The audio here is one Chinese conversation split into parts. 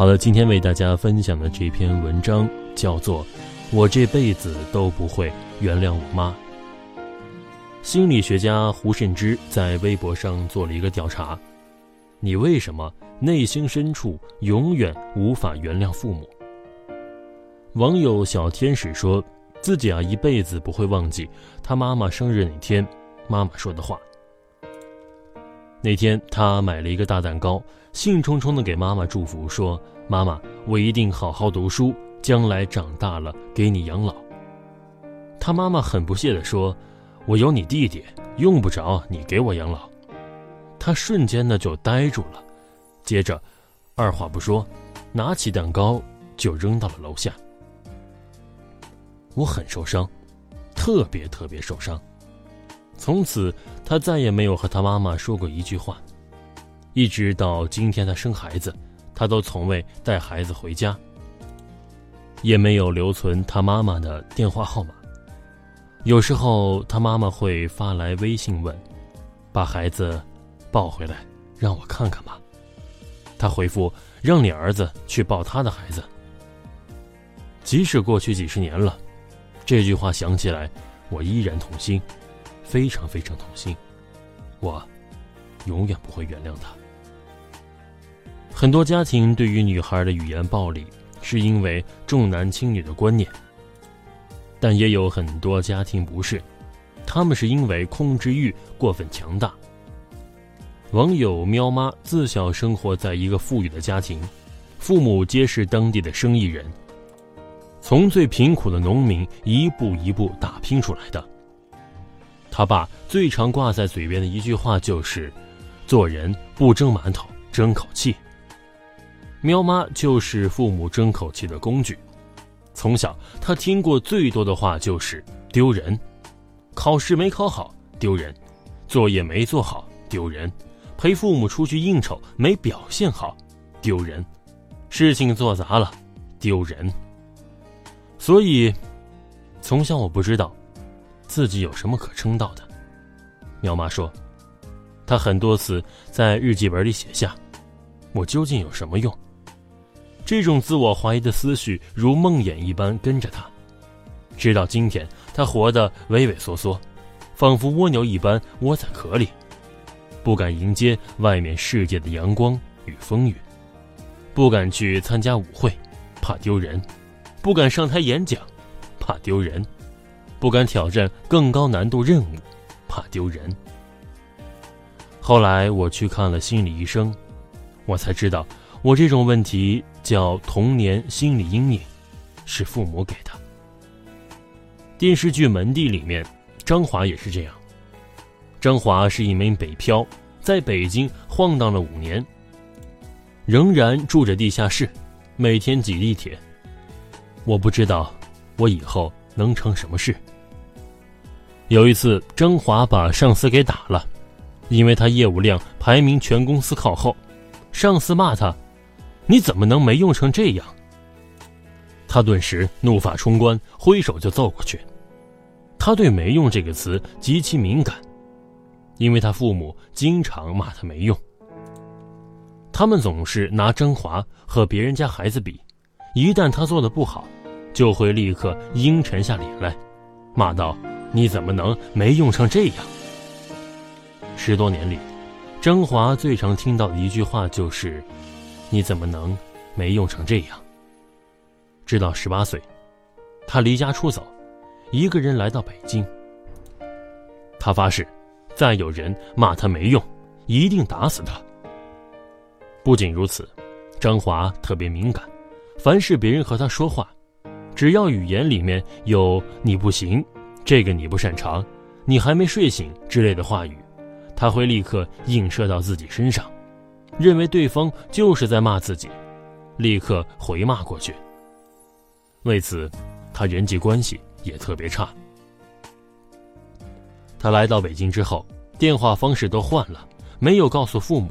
好了，今天为大家分享的这篇文章叫做《我这辈子都不会原谅我妈》。心理学家胡慎之在微博上做了一个调查：你为什么内心深处永远无法原谅父母？网友小天使说自己啊一辈子不会忘记他妈妈生日那天妈妈说的话。那天，他买了一个大蛋糕，兴冲冲地给妈妈祝福，说：“妈妈，我一定好好读书，将来长大了给你养老。”他妈妈很不屑地说：“我有你弟弟，用不着你给我养老。”他瞬间呢就呆住了，接着，二话不说，拿起蛋糕就扔到了楼下。我很受伤，特别特别受伤。从此，他再也没有和他妈妈说过一句话，一直到今天他生孩子，他都从未带孩子回家，也没有留存他妈妈的电话号码。有时候他妈妈会发来微信问：“把孩子抱回来，让我看看吧。”他回复：“让你儿子去抱他的孩子。”即使过去几十年了，这句话想起来，我依然痛心。非常非常痛心，我永远不会原谅他。很多家庭对于女孩的语言暴力，是因为重男轻女的观念，但也有很多家庭不是，他们是因为控制欲过分强大。网友喵妈自小生活在一个富裕的家庭，父母皆是当地的生意人，从最贫苦的农民一步一步打拼出来的。他爸最常挂在嘴边的一句话就是：“做人不争馒头，争口气。”喵妈就是父母争口气的工具。从小，他听过最多的话就是“丢人”，考试没考好丢人，作业没做好丢人，陪父母出去应酬没表现好丢人，事情做砸了丢人。所以，从小我不知道。自己有什么可称道的？苗妈说，她很多次在日记本里写下：“我究竟有什么用？”这种自我怀疑的思绪如梦魇一般跟着她，直到今天，她活得畏畏缩缩，仿佛蜗牛一般窝在壳里，不敢迎接外面世界的阳光与风雨，不敢去参加舞会，怕丢人；不敢上台演讲，怕丢人。不敢挑战更高难度任务，怕丢人。后来我去看了心理医生，我才知道我这种问题叫童年心理阴影，是父母给的。电视剧《门第》里面，张华也是这样。张华是一名北漂，在北京晃荡了五年，仍然住着地下室，每天挤地铁。我不知道我以后能成什么事。有一次，张华把上司给打了，因为他业务量排名全公司靠后。上司骂他：“你怎么能没用成这样？”他顿时怒发冲冠，挥手就揍过去。他对“没用”这个词极其敏感，因为他父母经常骂他没用。他们总是拿张华和别人家孩子比，一旦他做的不好，就会立刻阴沉下脸来，骂道。你怎么能没用成这样？十多年里，张华最常听到的一句话就是：“你怎么能没用成这样？”直到十八岁，他离家出走，一个人来到北京。他发誓，再有人骂他没用，一定打死他。不仅如此，张华特别敏感，凡是别人和他说话，只要语言里面有“你不行”。这个你不擅长，你还没睡醒”之类的话语，他会立刻映射到自己身上，认为对方就是在骂自己，立刻回骂过去。为此，他人际关系也特别差。他来到北京之后，电话方式都换了，没有告诉父母，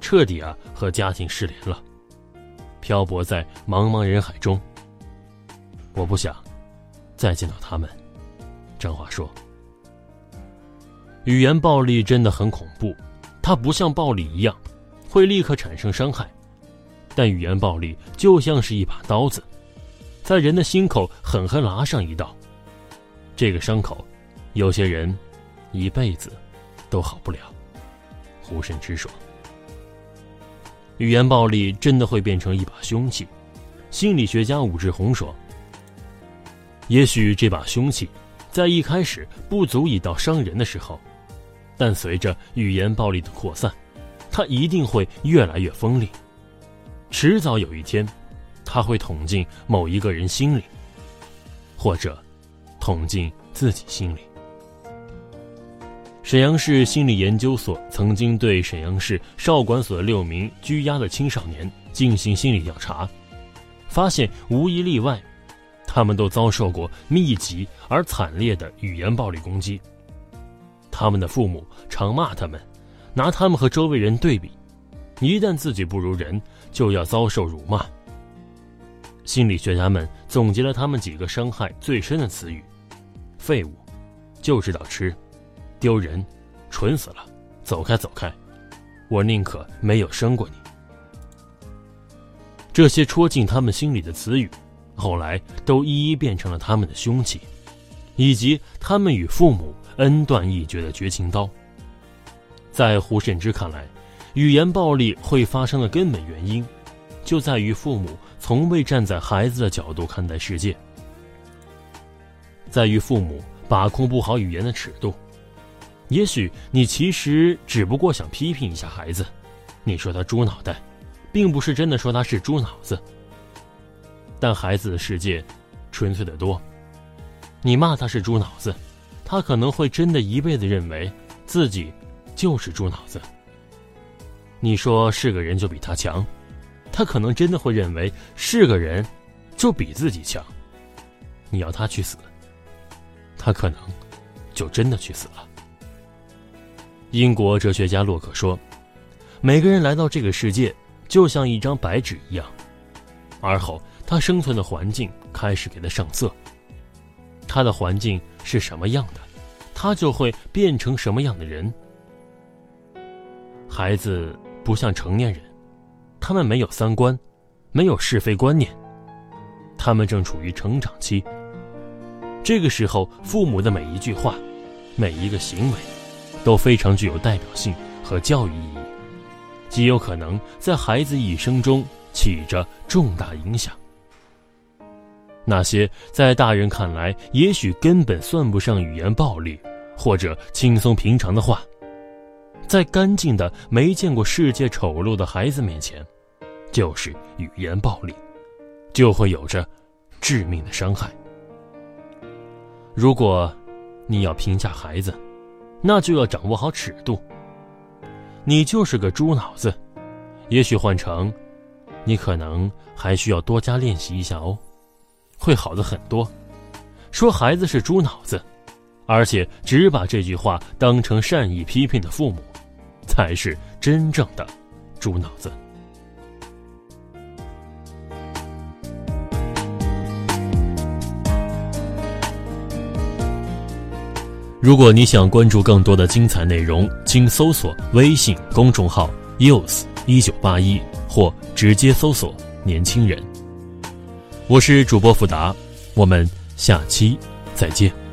彻底啊和家庭失联了，漂泊在茫茫人海中。我不想再见到他们。张华说：“语言暴力真的很恐怖，它不像暴力一样会立刻产生伤害，但语言暴力就像是一把刀子，在人的心口狠狠拉上一刀。这个伤口，有些人。”一辈子都好不了，胡慎之说。语言暴力真的会变成一把凶器，心理学家武志红说。也许这把凶器在一开始不足以到伤人的时候，但随着语言暴力的扩散，它一定会越来越锋利，迟早有一天，它会捅进某一个人心里，或者捅进自己心里。沈阳市心理研究所曾经对沈阳市少管所六名拘押的青少年进行心理调查，发现无一例外，他们都遭受过密集而惨烈的语言暴力攻击。他们的父母常骂他们，拿他们和周围人对比，一旦自己不如人，就要遭受辱骂。心理学家们总结了他们几个伤害最深的词语：废物，就知道吃。丢人，蠢死了！走开，走开！我宁可没有生过你。这些戳进他们心里的词语，后来都一一变成了他们的凶器，以及他们与父母恩断义绝的绝情刀。在胡慎之看来，语言暴力会发生的根本原因，就在于父母从未站在孩子的角度看待世界，在于父母把控不好语言的尺度。也许你其实只不过想批评一下孩子，你说他猪脑袋，并不是真的说他是猪脑子。但孩子的世界纯粹的多，你骂他是猪脑子，他可能会真的一辈子认为自己就是猪脑子。你说是个人就比他强，他可能真的会认为是个人就比自己强。你要他去死，他可能就真的去死了。英国哲学家洛克说：“每个人来到这个世界，就像一张白纸一样，而后他生存的环境开始给他上色。他的环境是什么样的，他就会变成什么样的人。孩子不像成年人，他们没有三观，没有是非观念，他们正处于成长期。这个时候，父母的每一句话，每一个行为。”都非常具有代表性和教育意义，极有可能在孩子一生中起着重大影响。那些在大人看来也许根本算不上语言暴力或者轻松平常的话，在干净的没见过世界丑陋的孩子面前，就是语言暴力，就会有着致命的伤害。如果你要评价孩子，那就要掌握好尺度。你就是个猪脑子，也许换成，你可能还需要多加练习一下哦，会好的很多。说孩子是猪脑子，而且只把这句话当成善意批评的父母，才是真正的猪脑子。如果你想关注更多的精彩内容，请搜索微信公众号 “youth 一九八一”或直接搜索“年轻人”。我是主播富达，我们下期再见。